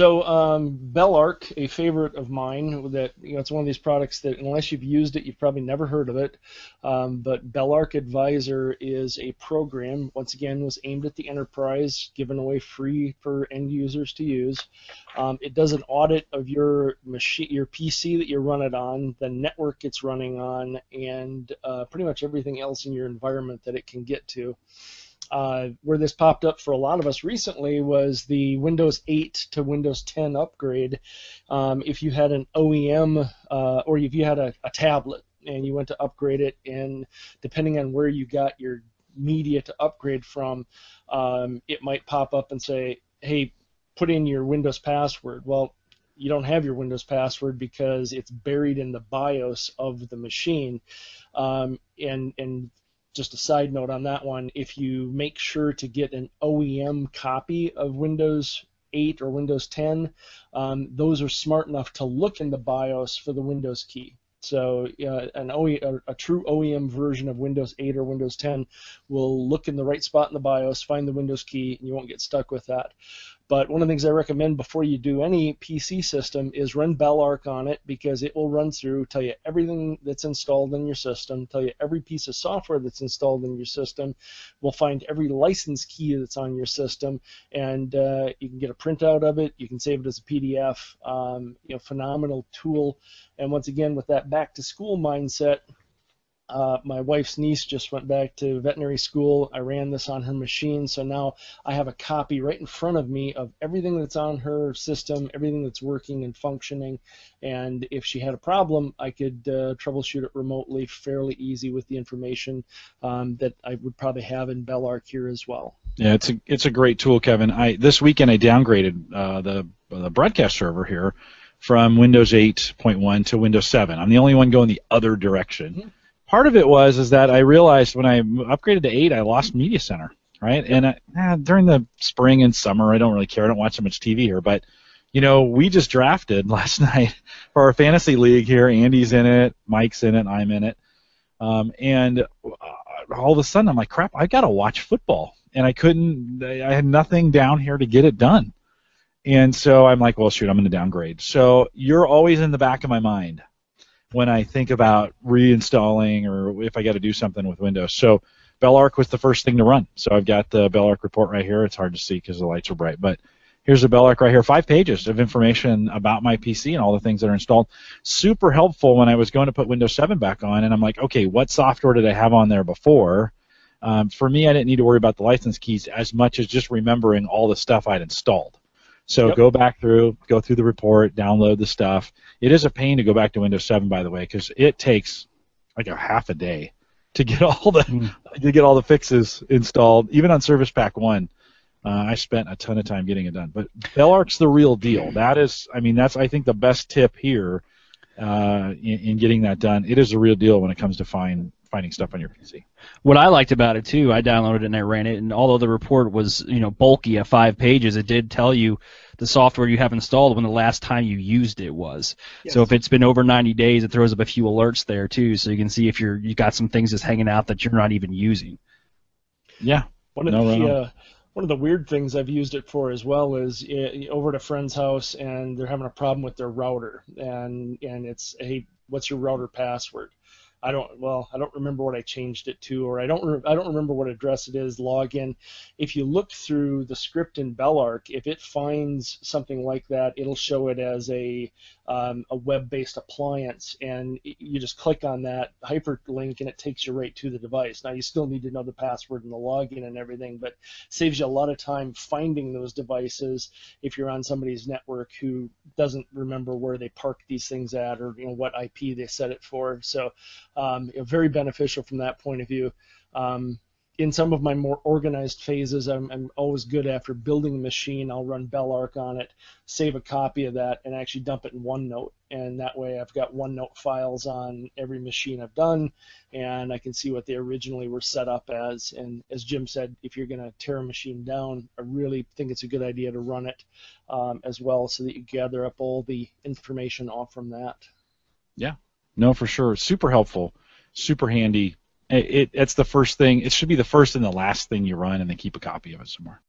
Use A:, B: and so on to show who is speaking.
A: So um, Belarc, a favorite of mine, that you know, it's one of these products that unless you've used it, you've probably never heard of it. Um, but Belarc Advisor is a program. Once again, was aimed at the enterprise, given away free for end users to use. Um, it does an audit of your machine, your PC that you run it on, the network it's running on, and uh, pretty much everything else in your environment that it can get to. Uh, where this popped up for a lot of us recently was the Windows 8 to Windows 10 upgrade. Um, if you had an OEM uh, or if you had a, a tablet and you went to upgrade it, and depending on where you got your media to upgrade from, um, it might pop up and say, hey, put in your Windows password. Well, you don't have your Windows password because it's buried in the BIOS of the machine. Um, and and just a side note on that one, if you make sure to get an OEM copy of Windows 8 or Windows 10, um, those are smart enough to look in the BIOS for the Windows key. So uh, an OE, a, a, true OEM version of Windows 8 or Windows 10 will look in the right spot in the BIOS, find the Windows key, and you won't get stuck with that. But one of the things I recommend before you do any PC system is run Belarc on it because it will run through, tell you everything that's installed in your system, tell you every piece of software that's installed in your system. We'll find every license key that's on your system, and uh, you can get a printout of it. You can save it as a PDF. Um, you know, phenomenal tool. And once again, with that back to school mindset, uh, my wife's niece just went back to veterinary school. I ran this on her machine, so now I have a copy right in front of me of everything that's on her system, everything that's working and functioning. And if she had a problem, I could uh, troubleshoot it remotely, fairly easy with the information um, that I would probably have in Belarc here as well.
B: Yeah, it's a it's a great tool, Kevin. I this weekend I downgraded uh, the the broadcast server here from Windows 8.1 to Windows 7. I'm the only one going the other direction. Mm-hmm part of it was is that I realized when I upgraded to eight, I lost Media Center, right? And I, eh, during the spring and summer, I don't really care. I don't watch so much TV here, but you know, we just drafted last night for our fantasy league here. Andy's in it, Mike's in it, I'm in it, um, and uh, all of a sudden I'm like, crap, I gotta watch football, and I couldn't. I had nothing down here to get it done. And so I'm like, well, shoot, I'm going to downgrade. So you're always in the back of my mind when I think about reinstalling or if I got to do something with Windows. So Belarc was the first thing to run. So I've got the Belarc report right here. It's hard to see because the lights are bright, but here's the Belarc right here. Five pages of information about my PC and all the things that are installed. Super helpful when I was going to put Windows 7 back on, and I'm like, okay, what software did I have on there before? Um, for me, I didn't need to worry about the license keys as much as just remembering all the stuff I'd installed. So yep. go back through, go through the report, download the stuff. It is a pain to go back to Windows 7, by the way, because it takes like a half a day to get all the mm. to get all the fixes installed. Even on Service Pack One, uh, I spent a ton of time getting it done. But Belarc's the real deal. That is, I mean, that's I think the best tip here uh, in, in getting that done. It is a real deal when it comes to find finding stuff on your PC.
C: What I liked about it too, I downloaded it and I ran it, and although the report was you know bulky at five pages, it did tell you the software you have installed when the last time you used it was. Yes. So if it's been over 90 days, it throws up a few alerts there too, so you can see if you're you got some things just hanging out that you're not even using.
B: Yeah.
A: One of no, the uh, one of the weird things I've used it for as well is uh, over at a friend's house and they're having a problem with their router and and it's hey what's your router password I don't well I don't remember what I changed it to or I don't re- I don't remember what address it is login. If you look through the script in Belarc if it finds something like that it'll show it as a um, a web-based appliance and you just click on that hyperlink and it takes you right to the device. Now you still need to know the password and the login and everything but saves you a lot of time finding those devices if you're on somebody's network who doesn't remember where they park these things at or you know what IP they set it for. So um, very beneficial from that point of view. Um, in some of my more organized phases, I'm, I'm, always good after building a machine. I'll run Belarc on it, save a copy of that, and actually dump it in OneNote. And that way, I've got OneNote files on every machine I've done, and I can see what they originally were set up as. And as Jim said, if you're going to tear a machine down, I really think it's a good idea to run it um, as well, so that you gather up all the information off from that.
B: Yeah, no, for sure. Super helpful, super handy. It, it, it's the first thing. It should be the first and the last thing you run, and then keep a copy of it somewhere.